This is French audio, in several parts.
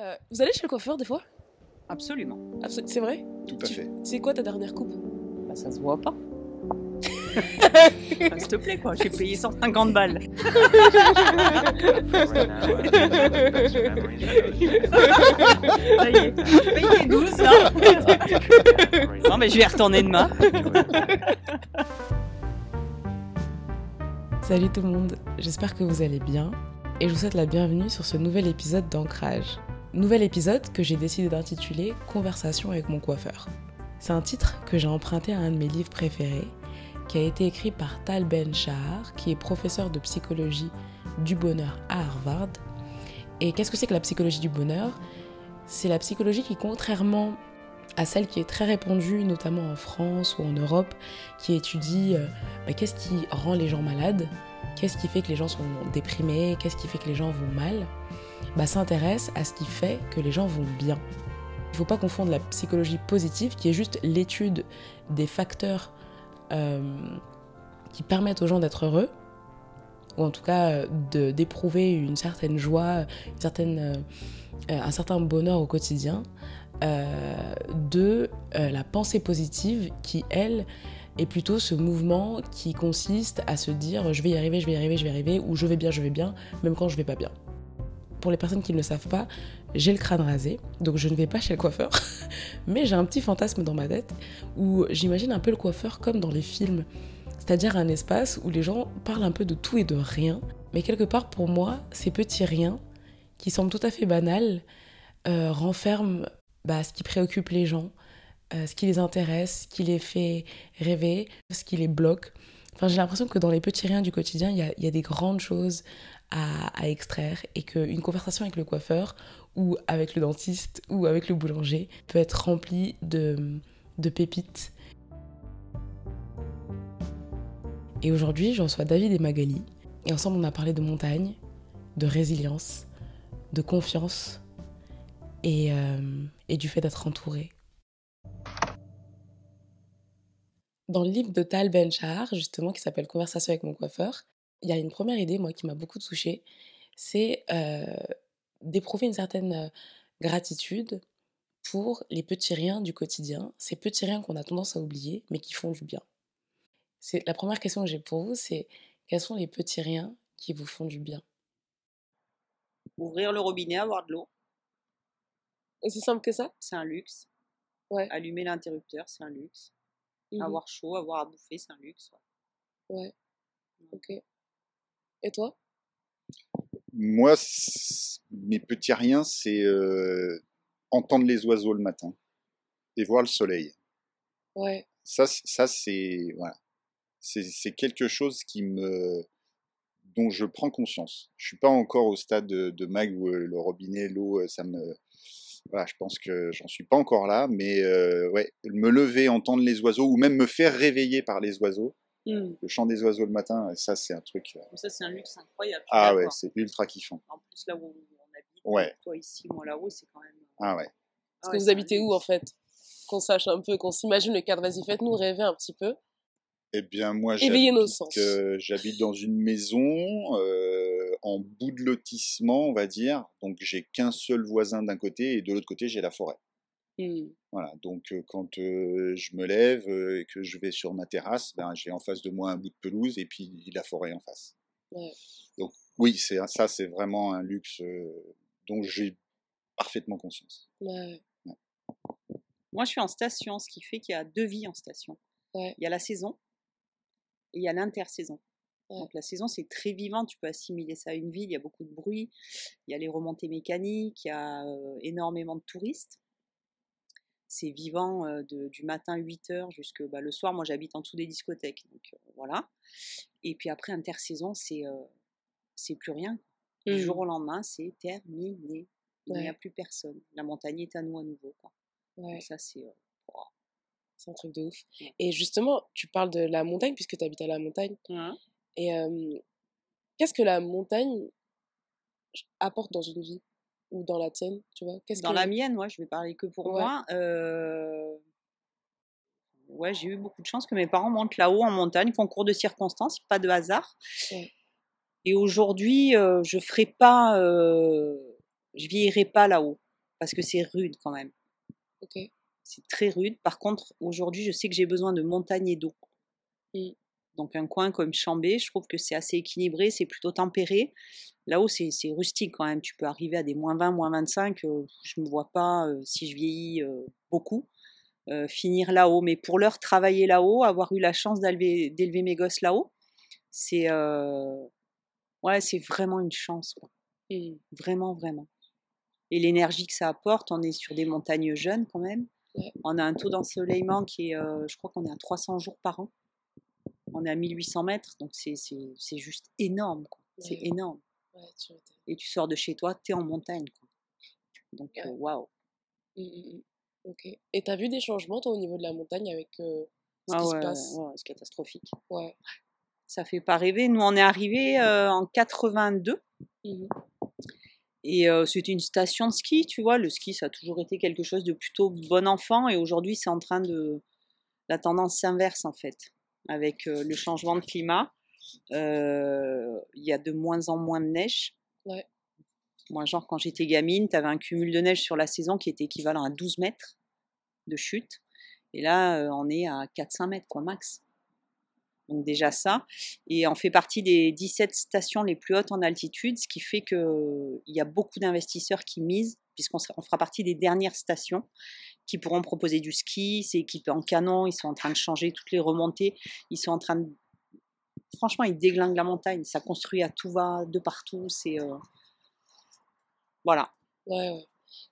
Euh, vous allez chez le coiffeur des fois? Absolument. Abso- C'est vrai? Tout à Tu- fait. C'est quoi ta dernière coupe? Bah, ça se voit pas. S'il te plaît, quoi. J'ai payé 150 balles. Ça y est. Payé 12, là. Non, mais je vais retourner demain. Salut tout le monde, j'espère que vous allez bien et je vous souhaite la bienvenue sur ce nouvel épisode d'Ancrage. Nouvel épisode que j'ai décidé d'intituler Conversation avec mon coiffeur. C'est un titre que j'ai emprunté à un de mes livres préférés qui a été écrit par Tal Ben Shahar qui est professeur de psychologie du bonheur à Harvard. Et qu'est-ce que c'est que la psychologie du bonheur? C'est la psychologie qui, contrairement à celle qui est très répandue, notamment en France ou en Europe, qui étudie euh, bah, qu'est-ce qui rend les gens malades, qu'est-ce qui fait que les gens sont déprimés, qu'est-ce qui fait que les gens vont mal, bah, s'intéresse à ce qui fait que les gens vont bien. Il ne faut pas confondre la psychologie positive, qui est juste l'étude des facteurs euh, qui permettent aux gens d'être heureux, ou en tout cas euh, d'éprouver une certaine joie, certaine, euh, un certain bonheur au quotidien, de la pensée positive qui, elle, est plutôt ce mouvement qui consiste à se dire je vais y arriver, je vais y arriver, je vais y arriver, ou je vais bien, je vais bien, même quand je vais pas bien. Pour les personnes qui ne le savent pas, j'ai le crâne rasé, donc je ne vais pas chez le coiffeur, mais j'ai un petit fantasme dans ma tête où j'imagine un peu le coiffeur comme dans les films, c'est-à-dire un espace où les gens parlent un peu de tout et de rien, mais quelque part pour moi, ces petits riens, qui semblent tout à fait banals, euh, renferment bah, ce qui préoccupe les gens, euh, ce qui les intéresse, ce qui les fait rêver, ce qui les bloque. Enfin, j'ai l'impression que dans les petits riens du quotidien, il y a, des grandes choses à, extraire et qu'une conversation avec le coiffeur ou avec le dentiste ou avec le boulanger peut être remplie de, de pépites. Et aujourd'hui, je reçois David et Magali. Et ensemble, on a parlé de montagne, de résilience, de confiance et, euh, et du fait d'être entouré. Dans le livre de Tal Ben Shahar, justement, qui s'appelle Conversation avec mon coiffeur, il y a une première idée, moi, qui m'a beaucoup touchée, c'est euh, d'éprouver une certaine euh, gratitude pour les petits riens du quotidien, ces petits riens qu'on a tendance à oublier, mais qui font du bien. C'est la première question que j'ai pour vous, c'est quels sont les petits riens qui vous font du bien? Ouvrir le robinet, avoir de l'eau, Aussi simple que ça? C'est un luxe. Ouais. Allumer l'interrupteur, c'est un luxe. Mhm. Avoir chaud, avoir à bouffer, c'est un luxe. Ouais. Ok. Et toi? Moi, mes petits riens, c'est euh, entendre les oiseaux le matin et voir le soleil. Ouais. Ça, ça c'est voilà, c'est quelque chose qui me dont je prends conscience. Je suis pas encore au stade de, de Mag où euh, le robinet, l'eau, euh, ça me voilà, je pense que j'en suis pas encore là, mais euh, ouais, me lever, entendre les oiseaux ou même me faire réveiller par les oiseaux, Hmm. le chant des oiseaux le matin, ça c'est un truc. euh, Ça, c'est un luxe incroyable. ah ouais, c'est ultra kiffant. En plus, là où on habite, Ouais. toi ici, moi là-haut, c'est quand même. Ah ouais. Parce Ah que vous habitez où en fait? Qu'on sache un peu, qu'on s'imagine le cadre. Vas-y, faites-nous rêver un petit peu. Eh bien, moi, Éveillez nos j'habite, sens. euh, j'habite dans une maison euh, en bout de lotissement, on va dire. Donc, j'ai qu'un seul voisin d'un côté et de l'autre côté, j'ai la forêt. Hmm. Voilà. Donc, euh, quand euh, je me lève euh, et que je vais sur ma terrasse, ben, j'ai en face de moi un bout de pelouse et puis la forêt en face. Ouais. Donc, oui, c'est ça, c'est vraiment un luxe dont j'ai parfaitement conscience. Ouais. Moi, je suis en station, ce qui fait qu'il y a deux vies en station. Il y a la saison et il y a l'intersaison. Donc la saison, c'est très vivant, tu peux assimiler ça à une ville, il y a beaucoup de bruit, il y a les remontées mécaniques, il y a euh, énormément de touristes. C'est vivant euh, de- du matin 8h jusque bah, le soir. Moi, j'habite en dessous des discothèques, donc euh, voilà. Et puis après, intersaison, c'est c'est plus rien. Du jour au lendemain, c'est terminé. Il n'y a plus personne. La montagne est à nous à nouveau. Quoi. Ouais. Donc ça, c'est C'est un truc de ouf. Ouais. Et justement, tu parles de la montagne, puisque tu habites à la montagne. Et euh, qu'est-ce que la montagne apporte dans une vie? Ou dans la tienne, tu vois? Qu'est-ce Dans que... la mienne, moi, je vais parler que pour Ouais. moi. euh, Ouais, j'ai eu beaucoup de chance que mes parents montent là-haut en montagne, concours de circonstances, pas de hasard. Ouais. Et aujourd'hui, euh, je ferai pas, je vieillirai pas là-haut. parce que c'est rude quand même. Ok. C'est très rude. Par contre, aujourd'hui, je sais que j'ai besoin de montagne et d'eau. Mm. Donc un coin comme Chambé, je trouve que c'est assez équilibré, c'est plutôt tempéré. Là-haut, c'est c'est rustique quand même. Tu peux arriver à des moins 20, moins 25. euh, je ne me vois pas, euh, si je vieillis euh, beaucoup, finir là-haut. Mais pour l'heure, travailler là-haut, avoir eu la chance d'élever mes gosses là-haut, c'est ouais, c'est vraiment une chance. quoi. Vraiment, vraiment. Et l'énergie que ça apporte, on est sur des montagnes jeunes quand même. On a un taux d'ensoleillement qui est, euh, je crois qu'on est à 300 jours par an. On est à 1800 mètres, donc c'est juste énorme. C'est Ouais. énorme. Ouais, tu. Et tu sors de chez toi, tu es en montagne. quoi. Donc, euh, waouh. Mm, mm, mm. Ok. Et t'as vu des changements, toi, au niveau de la montagne avec euh, ce Ah qui ouais, se passe c'est catastrophique. Ouais. Ça fait pas rêver. Nous, on est arrivé en 82 Mhm. et euh, c'était une station de ski, tu vois. Le ski, ça a toujours été quelque chose de plutôt bon enfant et aujourd'hui, c'est en train de. La tendance s'inverse en fait. Avec euh, le changement de climat, euh, il y a de moins en moins de neige. Ouais. Moi, genre, quand j'étais gamine, tu avais un cumul de neige sur la saison qui était équivalent à 12 mètres de chute. Et là, euh, on est à 4-5 mètres, quoi, max. Donc déjà ça. Et on fait partie des 17 stations les plus hautes en altitude, ce qui fait qu'il y a beaucoup d'investisseurs qui misent, puisqu'on fera partie des dernières stations qui pourront proposer du ski. C'est équipé en canon, ils sont en train de changer toutes les remontées. Ils sont en train de... Franchement, ils déglinguent la montagne. Ça construit à tout va, de partout. C'est... euh, Voilà. Ouais, ouais.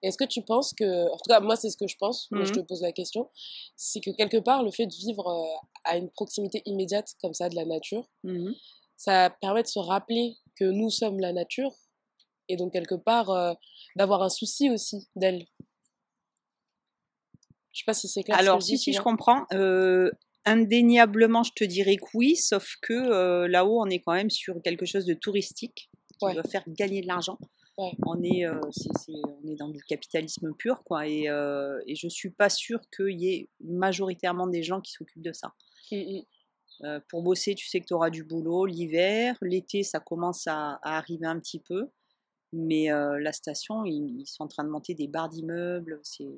Est-ce que tu penses que, en tout cas, moi, c'est ce que je pense, mais je Mhm. te pose la question, c'est que quelque part, le fait de vivre euh, à une proximité immédiate comme ça de la nature, Mhm. ça permet de se rappeler que nous sommes la nature et donc quelque part euh, d'avoir un souci aussi d'elle. Je sais pas si c'est clair. ce que Alors, je si, dis, si, je comprends. Euh, indéniablement, je te dirais que oui, sauf que euh, là-haut, on est quand même sur quelque chose de touristique qui Ouais. doit faire gagner de l'argent. Ouais. On, est, euh, on est dans du capitalisme pur, quoi. Et, euh, et je suis pas sûre qu'il y ait majoritairement des gens qui s'occupent de ça. Euh, pour bosser, tu sais que tu auras du boulot l'hiver. L'été, ça commence à, à arriver un petit peu. Mais euh, la station, ils, ils sont en train de monter des barres d'immeubles. C'est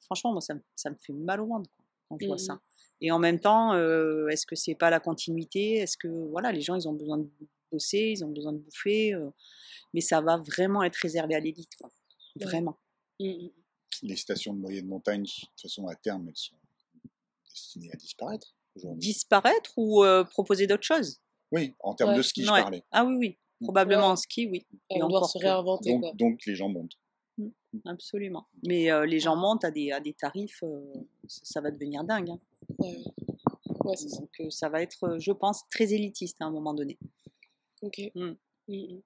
Franchement, moi, ça, me- ça me fait mal au ventre quand je vois Mhm. ça. Et en même temps, est-ce que c'est pas la continuité? Est-ce que voilà, les gens, ils ont besoin de bosser, ils ont besoin de bouffer euh, Mais ça va vraiment être réservé à l'élite. Vraiment. Mm, mm. Les stations de moyenne montagne, de toute façon, à terme, elles sont destinées à disparaître aujourd'hui. Disparaître ou euh, proposer d'autres choses? Oui, en termes Ouais. de ski, je Ouais. parlais. Ah oui, oui. Probablement Ouais. en ski, oui. Et Et on doit se réinventer, quoi. Donc, donc, les gens montent. Absolument. Mais euh, les gens montent à des, à des tarifs, euh, ça, ça va devenir dingue. hein. Ouais, ouais. Ouais, c'est ça. Donc euh, ça va être, je pense, très élitiste à un moment donné. Ok. Mm. Mm, mm.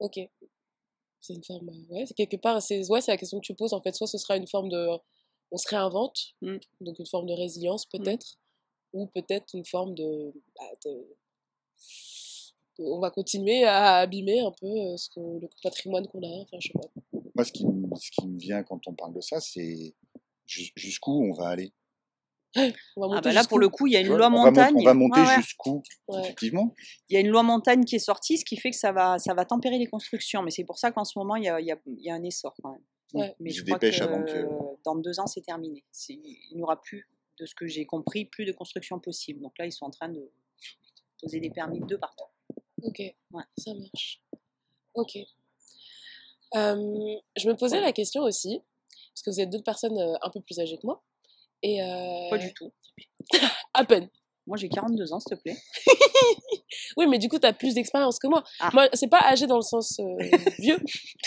Ok. C'est une forme. euh, Ouais, c'est quelque part, c'est ouais, c'est la question que tu poses. En fait, soit ce sera une forme de. On se réinvente, Mm. donc une forme de résilience peut-être, ou peut-être une forme de, bah, de- On va continuer à abîmer un peu euh, ce que, le patrimoine qu'on a. Enfin, je sais pas. Moi, ce qui, me- ce qui me vient quand on parle de ça, c'est jus- jusqu'où on va aller? On va Ah monter bah là, pour jusqu'où? le coup, il y a une loi on, va montagne. on va monter Ouais, ouais. jusqu'où, Ouais. effectivement. Il y a une loi montagne qui est sortie, ce qui fait que ça va, ça va tempérer les constructions. Mais c'est pour ça qu'en ce moment, il y a, il y a- il y a un essor quand même. Ouais. Mais je se crois que avant que- dans deux ans, c'est terminé. Il n'y aura plus, de ce que j'ai compris, plus de construction possible. Donc là, ils sont en train de poser des permis de partout. Ok, Ouais. ça marche. Ok. Euh, je me posais la question aussi, parce que vous êtes deux personnes euh, un peu plus âgées que moi. Et euh, Pas du tout. À peine. Moi, j'ai 42 ans, s'il te plaît. Oui, mais du coup, tu as plus d'expérience que moi. Ah. Moi, c'est pas âgé dans le sens euh, vieux,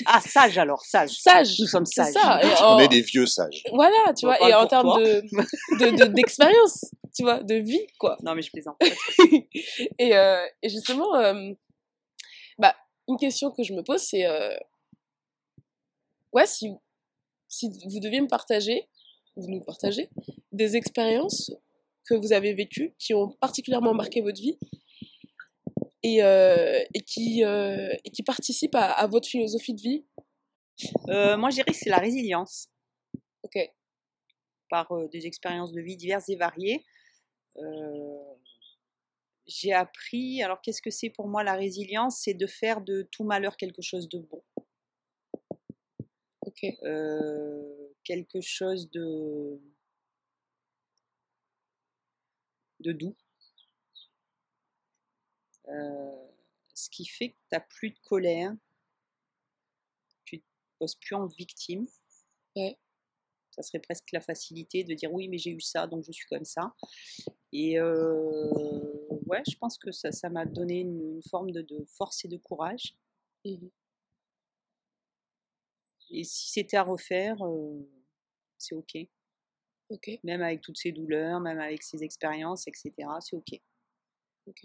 Ah, sage alors, sage. sage. Nous sommes C'est sages. ça. Et On est des vieux sages. Voilà, tu vois. Et en termes toi. de de- de- d'expérience, tu vois, de vie, quoi. Non, mais je plaisante. et, euh, et justement, euh, bah, une question que je me pose, c'est euh, ouais, si, si vous deviez me partager, vous nous partager, des expériences que vous avez vécues qui ont particulièrement marqué votre vie et, euh, et, qui, euh, et qui participent à, à votre philosophie de vie? Euh, moi, je dirais que c'est la résilience. Ok. par des expériences de vie diverses et variées. J'ai appris, alors qu'est-ce que c'est pour moi la résilience? C'est de faire de tout malheur quelque chose de bon. Ok. Ok. euh, quelque chose de, de doux. Euh, ce qui fait que tu n'as plus de colère, tu ne te poses plus en victime. Ouais. Ça serait presque la facilité de dire oui, mais j'ai eu ça, donc je suis comme ça. Et euh, ouais, je pense que ça ça m'a donné une, une forme de, de force et de courage. Mhm. Et si c'était à refaire, euh, c'est ok. Ok. Même avec toutes ces douleurs, même avec ces expériences, etc. C'est ok.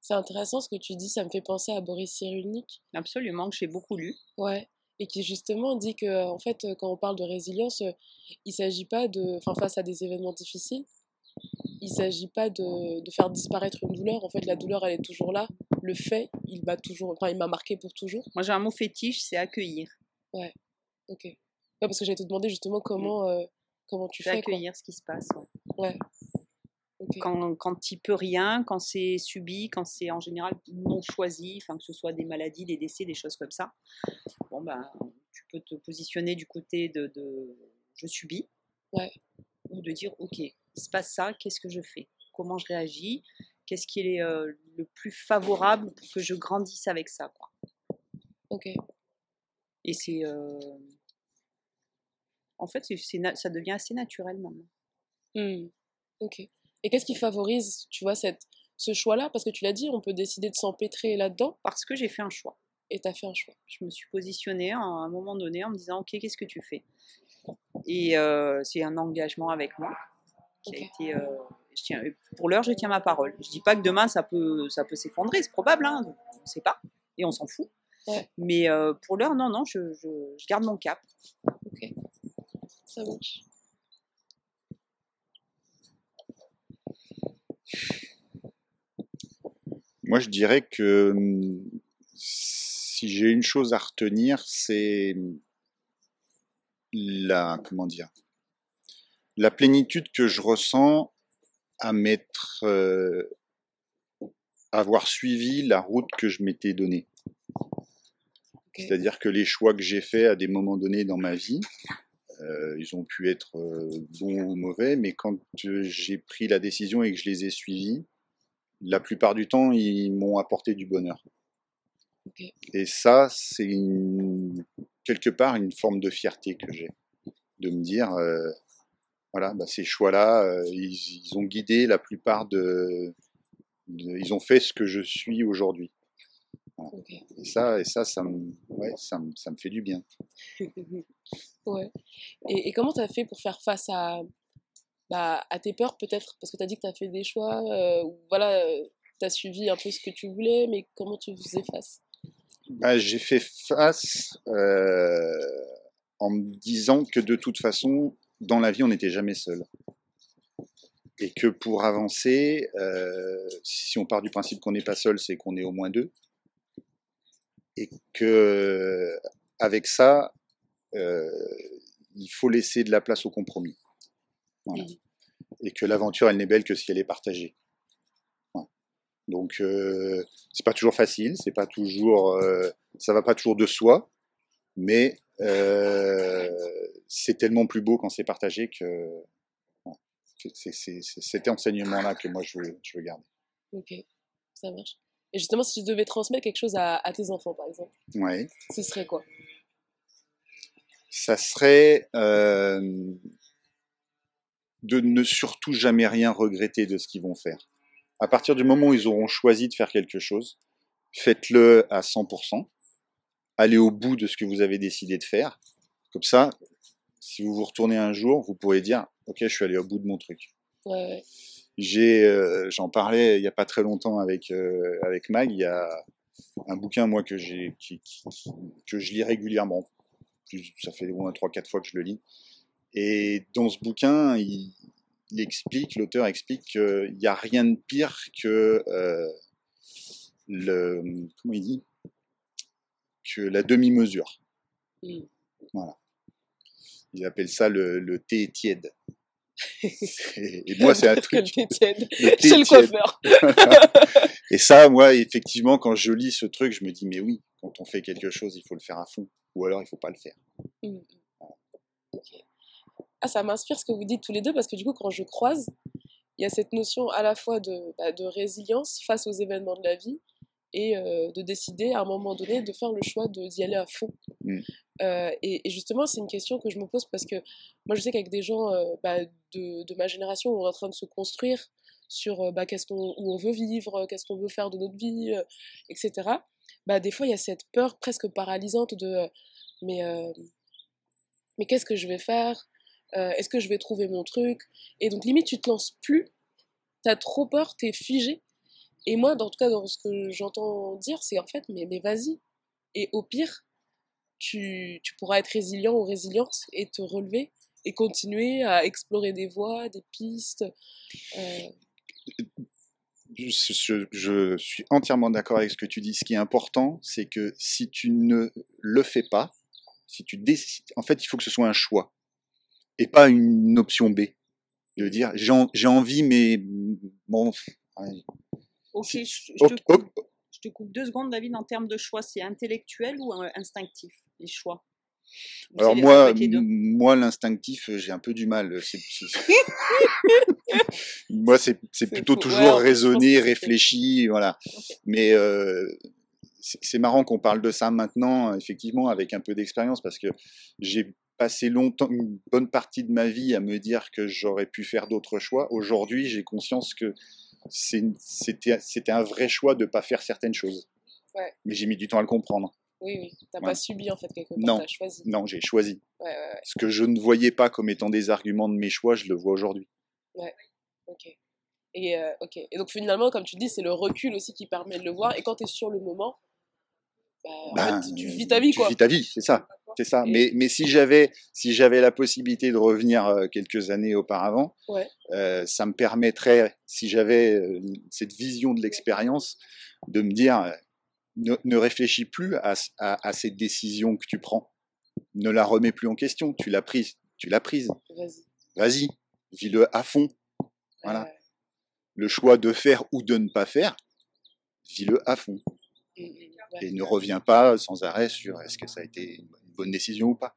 C'est intéressant ce que tu dis, ça me fait penser à Boris Cyrulnik. Absolument, que j'ai beaucoup lu. Ouais. Et qui justement dit que, en fait, quand on parle de résilience, il s'agit pas de. Enfin, face à des événements difficiles, il s'agit pas de, de faire disparaître une douleur. En fait, la douleur, elle est toujours là. Le fait, il m'a toujours. Enfin, il m'a marqué pour toujours. Moi, j'ai un mot fétiche, c'est accueillir. Ok. Ouais, parce que j'allais te demander justement comment, euh, comment tu fais. Quoi. accueillir ce qui se passe. ouais. Quand, quand tu peux rien, quand c'est subi, quand c'est en général non choisi, enfin que ce soit des maladies, des décès, des choses comme ça, bon ben, tu peux te positionner du côté de, de je subis, Ouais. ou de dire ok, il se passe ça, qu'est-ce que je fais? Comment je réagis? Qu'est-ce qui est euh, le plus favorable pour que je grandisse avec ça quoi? Ok. Et c'est. euh, En fait, ça devient assez naturel maintenant. Hmm. Ok. Et qu'est-ce qui favorise, tu vois, cette, ce choix-là? Parce que tu l'as dit, on peut décider de s'empêtrer là-dedans, Parce que j'ai fait un choix. et tu as fait un choix. Je me suis positionnée à un moment donné en me disant Ok, qu'est-ce que tu fais? Et euh, c'est un engagement avec moi qui a été. euh, je tiens, pour l'heure, je tiens ma parole. Je dis pas que demain, ça peut, ça peut s'effondrer, c'est probable, hein, on ne sait pas, et on s'en fout. Ouais. Mais euh, pour l'heure, non, non, je, je, je garde mon cap. Ça marche. Moi, je dirais que hum, si j'ai une chose à retenir, c'est la comment dire la plénitude que je ressens à m'être euh, avoir suivi la route que je m'étais donnée. C'est-à-dire que les choix que j'ai faits à des moments donnés dans ma vie, euh, ils ont pu être euh, bons ou mauvais, mais quand euh, j'ai pris la décision et que je les ai suivis, la plupart du temps, ils m'ont apporté du bonheur. Et ça, c'est une- quelque part une forme de fierté que j'ai, de me dire, euh, voilà, bah, ces choix-là, euh, ils, ils ont guidé la plupart de, de- ils ont fait ce que je suis aujourd'hui. Et ça, et ça, ça me, ouais, ça me, ça me fait du bien. Ouais. Et, et comment tu as fait pour faire face à, bah, à tes peurs, peut-être? Parce que tu as dit que tu as fait des choix, euh, voilà, tu as suivi un peu ce que tu voulais, mais comment tu faisais face? Bah, j'ai fait face euh, en me disant que de toute façon, dans la vie, on n'était jamais seul. Et que pour avancer, euh, si on part du principe qu'on n'est pas seul, c'est qu'on est au moins deux. Et que avec ça, euh, il faut laisser de la place au compromis. Voilà. Et que l'aventure, elle n'est belle que si elle est partagée. Voilà. Donc, euh, c'est pas toujours facile, c'est pas toujours, euh, ça va pas toujours de soi, mais euh, c'est tellement plus beau quand c'est partagé que c'est cet enseignement-là que moi je veux, je veux garder. Ok, ça marche. Et justement, si tu devais transmettre quelque chose à, à tes enfants, par exemple, Ouais. ce serait quoi? Ça serait euh, de ne surtout jamais rien regretter de ce qu'ils vont faire. À partir du moment où ils auront choisi de faire quelque chose, faites-le à 100%. Allez au bout de ce que vous avez décidé de faire. Comme ça, si vous vous retournez un jour, vous pourrez dire, ok, je suis allé au bout de mon truc. Ouais, ouais. J'ai, euh, j'en parlais il y a pas très longtemps avec euh, avec Mag. Il y a un bouquin moi que j'ai qui, qui- qui- que je lis régulièrement. Plus- Ça fait au moins trois quatre fois que je le lis. Et dans ce bouquin, il, il explique, l'auteur explique qu'il n'y a rien de pire que euh, le comment il dit? Que la demi-mesure. Mm. Voilà. Il appelle ça le, le thé tiède. Et moi, c'est un truc. le Chez le coiffeur. Et ça, moi, effectivement, quand je lis ce truc, je me dis, mais oui, quand on fait quelque chose, il faut le faire à fond. Ou alors, il faut pas le faire. Mmh. Ok. Ah, ça m'inspire ce que vous dites tous les deux parce que du coup, quand je croise, il y a cette notion à la fois de, bah, de résilience face aux événements de la vie et euh, de décider à un moment donné de faire le choix d'y aller à fond. Mm. Euh, et, et justement, c'est une question que je me pose parce que moi, je sais qu'avec des gens euh, bah, de, de ma génération, on est en train de se construire sur euh, bah, qu'est-ce qu'on, où on veut vivre, qu'est-ce qu'on veut faire de notre vie, euh, etc. Bah, des fois, il y a cette peur presque paralysante de euh, mais, euh, mais qu'est-ce que je vais faire Euh, Est-ce que je vais trouver mon truc? Et donc, limite, tu te lances plus, t'as trop peur, t'es figé. Et moi, dans tout cas, dans ce que j'entends dire, c'est en fait, mais, mais vas-y. Et au pire, tu, tu pourras être résilient ou résiliente et te relever et continuer à explorer des voies, des pistes. Euh, Je, je- je suis entièrement d'accord avec ce que tu dis. Ce qui est important, c'est que si tu ne le fais pas, si tu décides, en fait, il faut que ce soit un choix et pas une option B. De dire, j'ai en- j'ai envie, mais bon, ouais. Ok, Si- je, je hop, te coupe, hop. je te coupe deux secondes, David, en termes de choix, c'est intellectuel ou euh, instinctif, les choix? Alors moi, moi l'instinctif, j'ai un peu du mal. Moi, c'est plutôt toujours Ouais, raisonné, réfléchi, voilà. Mais euh, c'est marrant qu'on parle de ça maintenant, effectivement, avec un peu d'expérience, parce que j'ai passé longtemps, une bonne partie de ma vie à me dire que j'aurais pu faire d'autres choix. Aujourd'hui, j'ai conscience que c'était un vrai choix de pas faire certaines choses. Ouais. Mais j'ai mis du temps à le comprendre. Oui, oui. T'as Ouais. pas subi en fait quelque part, Non. t'as choisi. Non, j'ai choisi. Ouais, ouais, ouais. Ce que je ne voyais pas comme étant des arguments de mes choix, je le vois aujourd'hui. Ok. Et, euh, ok. Et donc finalement, comme tu dis, c'est le recul aussi qui permet de le voir. Et quand tu es sur le moment, bah, en Ben, fait, tu vis ta vie, tu quoi. vis ta vie, c'est ça. C'est ça. Et- Mais, mais si j'avais si j'avais la possibilité de revenir euh, quelques années auparavant, Ouais. euh, ça me permettrait, si j'avais cette vision de l'expérience, de me dire ne, ne réfléchis plus à, c- à, à cette décision que tu prends. Ne la remets plus en question. Tu l'as prise. Tu l'as prise. Vas-y. Vas-y. Vis-le à fond. Voilà. Ouais. Le choix de faire ou de ne pas faire, vis-le à fond. Ouais. Et ne reviens pas sans arrêt sur est-ce que ça a été une bonne décision ou pas.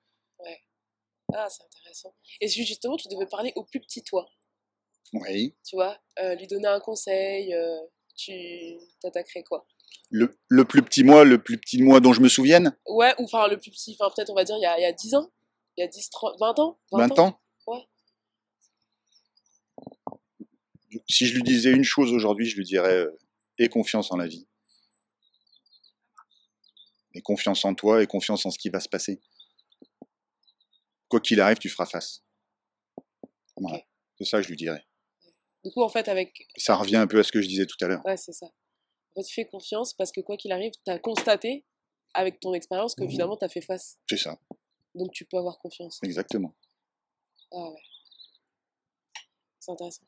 Ah, c'est intéressant. Et justement, tu devais parler au plus petit toi, Oui. tu vois, euh, lui donner un conseil, euh, tu t'attaquerais quoi? Le, le plus petit moi, le plus petit moi dont je me souvienne, Ouais, ou enfin le plus petit, enfin peut-être on va dire il y a, il y a 10 ans, il y a 10, 30, 20 ans 20 ans. Ouais. Si je lui disais une chose aujourd'hui, je lui dirais euh, aie confiance en la vie. Et confiance en toi et confiance en ce qui va se passer. Quoi qu'il arrive, tu feras face. Voilà. C'est ça que je lui dirais. Du coup, en fait, avec. Ça revient un peu à ce que je disais tout à l'heure. Ouais, c'est ça. En fait, fais confiance parce que quoi qu'il arrive, tu as constaté avec ton expérience que Mhm. finalement tu as fait face. C'est ça, Donc tu peux avoir confiance. exactement. Ah ouais. C'est intéressant.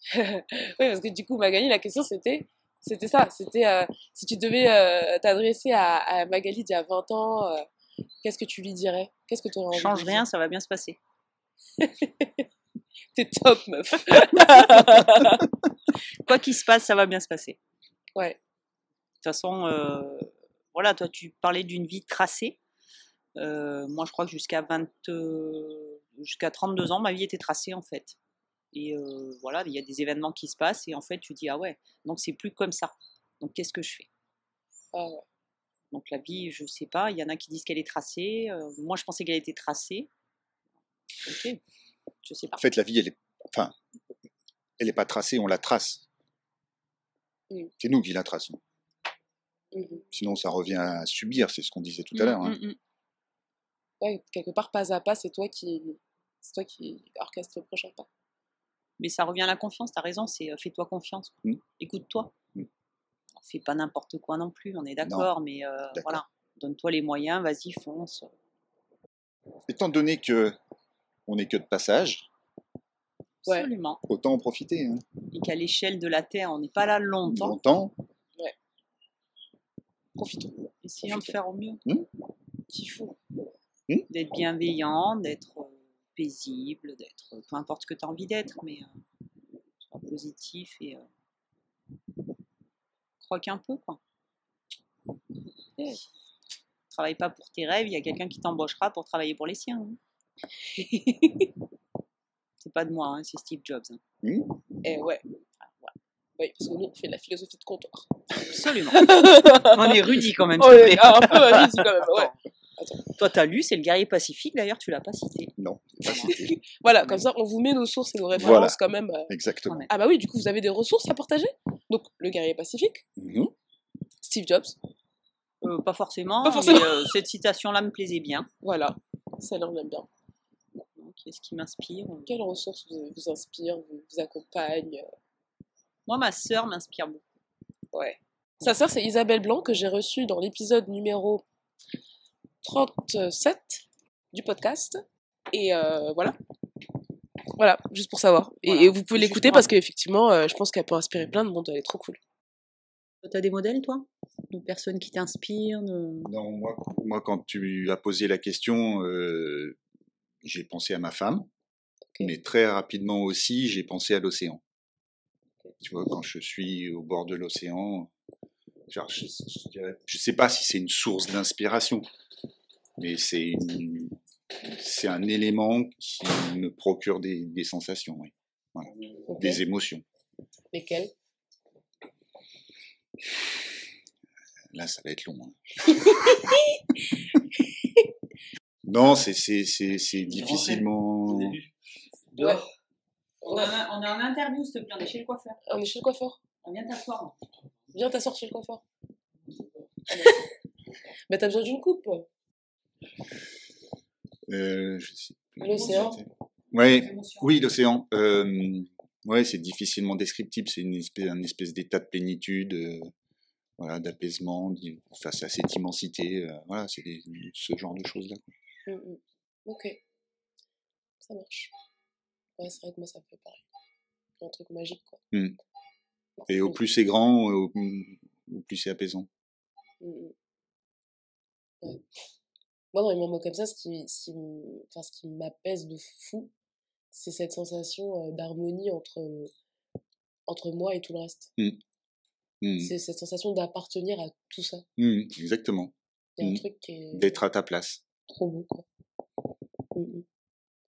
oui, parce que du coup, Magali, la question c'était c'était ça. C'était euh, si tu devais euh, t'adresser à, à Magali d'il y a 20 ans, euh, qu'est-ce que tu lui dirais? Qu'est-ce que tu aurais envie Change rien, ça va bien se passer. T'es top, meuf. Quoi qu'il se passe, ça va bien se passer. Ouais. De toute façon, euh, voilà, toi, tu parlais d'une vie tracée. Euh, moi, je crois que jusqu'à 20, euh, jusqu'à 32 ans, ma vie était tracée, en fait. Et euh, voilà, il y a des événements qui se passent, et en fait, tu dis, ah ouais, donc c'est plus comme ça. Donc, qu'est-ce que je fais? Ah ouais. Donc, la vie, je sais pas, il y en a qui disent qu'elle est tracée. euh, moi, je pensais qu'elle était tracée. Ok, je sais pas. En fait, la vie, elle est, enfin, elle n'est pas tracée, on la trace. Mm. C'est nous qui la traçons. Mhm. Sinon, ça revient à subir, c'est ce qu'on disait tout à l'heure. hein. Ouais, quelque part, pas à pas, c'est toi qui, c'est toi qui orchestre le prochain pas. Mais ça revient à la confiance, t'as raison, c'est euh, fais-toi confiance. Écoute-toi. Fais pas n'importe quoi non plus, on est d'accord, mais euh, D'accord. voilà. Donne-toi les moyens, vas-y, fonce. Étant donné que on n'est que de passage, Ouais. Absolument. autant en profiter. Hein. Et qu'à l'échelle de la Terre, on n'est pas là longtemps. Longtemps, Profitons. Essayons de faire au mieux. Mm. Qu'il faut. D'être bienveillant, d'être euh, paisible, d'être peu importe ce que tu as envie d'être, mais euh, sois positif et euh, croque un peu, quoi. Yes. travailles pas pour tes rêves, il y a quelqu'un qui t'embauchera pour travailler pour les siens. hein. c'est pas de moi, hein, c'est Steve Jobs. hein. Hmm Et ouais. Ah, voilà. Oui, parce que nous, on fait de la philosophie de comptoir. Absolument. On est rudis quand même. On est un peu rudis quand même, ouais. Attends. Toi, t'as lu, c'est le guerrier pacifique. D'ailleurs, tu l'as pas cité. Non, c'est pas cité. Voilà, comme ça, on vous met nos sources et nos références Voilà. quand même. euh. Exactement. Ah bah oui, du coup, vous avez des ressources à partager? Donc, le guerrier pacifique, Mhm. Steve Jobs, Euh, pas forcément. Pas forcément. mais, euh, cette citation-là me plaisait bien. voilà. Celle-là, on l'aime bien. Qu'est-ce qui m'inspire Quelles ressources vous, vous inspirent, vous, vous accompagnent Moi, ma sœur m'inspire beaucoup. Ouais. Sa sœur, c'est Isabelle Blanc, que j'ai reçue dans l'épisode numéro 37 du podcast. Et euh, voilà. Voilà, juste pour savoir. Et, Voilà. et vous pouvez l'écouter parce qu'effectivement, euh, je pense qu'elle peut inspirer plein de monde. Elle est trop cool. T'as des modèles, toi? De personnes qui t'inspirent de... Non, moi, moi, quand tu as posé la question, euh, j'ai pensé à ma femme, mais très rapidement aussi, j'ai pensé à l'océan. Tu vois, quand je suis au bord de l'océan, genre, je, je sais pas si c'est une source d'inspiration, mais c'est un élément qui me procure des, des sensations, oui, des émotions. Lesquelles? Là, ça va être long. hein. non, c'est c'est c'est c'est difficilement. Ouais. On, est en- on est en interview, s'il te plaît, on est chez le coiffeur. On est chez le coiffeur. On vient t'asseoir. Viens t'asseoir chez le coiffeur. Mais t'as besoin d'une coupe. Euh, je sais plus. L'océan. Ouais, oui, l'océan. Euh, ouais, c'est difficilement descriptible. C'est une espèce, un espèce d'état de plénitude, euh, voilà, d'apaisement face à cette immensité. euh, voilà, c'est ce genre de choses-là. Mm, mm. Ok. Ça marche. Ouais, c'est vrai que moi, ça me fait pareil. Un truc magique, quoi. Mm. Et au plus c'est grand, au, au plus c'est apaisant. Ouais. Moi, dans les moments comme ça, ce qui, ce qui, m'apaise de fou, c'est cette sensation euh, d'harmonie entre, entre moi et tout le reste. C'est cette sensation d'appartenir à tout ça. Exactement. Il y a un truc qui est D'être à ta place. Trop beau, quoi. Mm, mm.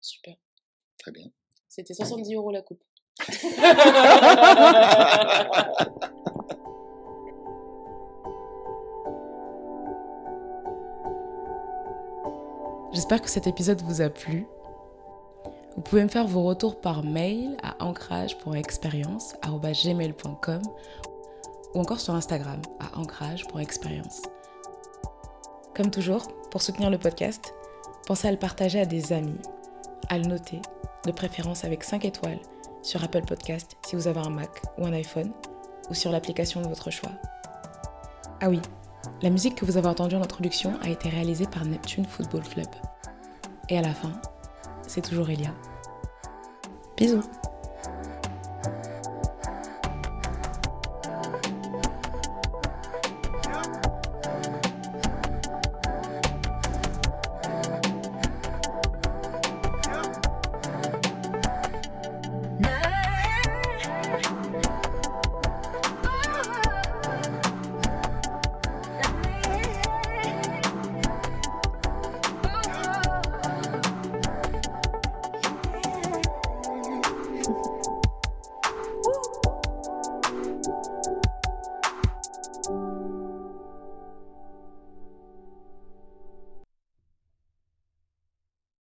Super. Très bien. C'était 70 euros la coupe. J'espère que cet épisode vous a plu. Vous pouvez me faire vos retours par mail à ancrage.expérience.gmail.com ou encore sur Instagram à ancrage.expérience. Comme toujours, pour soutenir le podcast, pensez à le partager à des amis, à le noter, de préférence avec 5 étoiles sur Apple Podcast si vous avez un Mac ou un iPhone ou sur l'application de votre choix. Ah oui, la musique que vous avez entendue en introduction a été réalisée par Neptune Football Club. Et à la fin, c'est toujours Elia. Bisous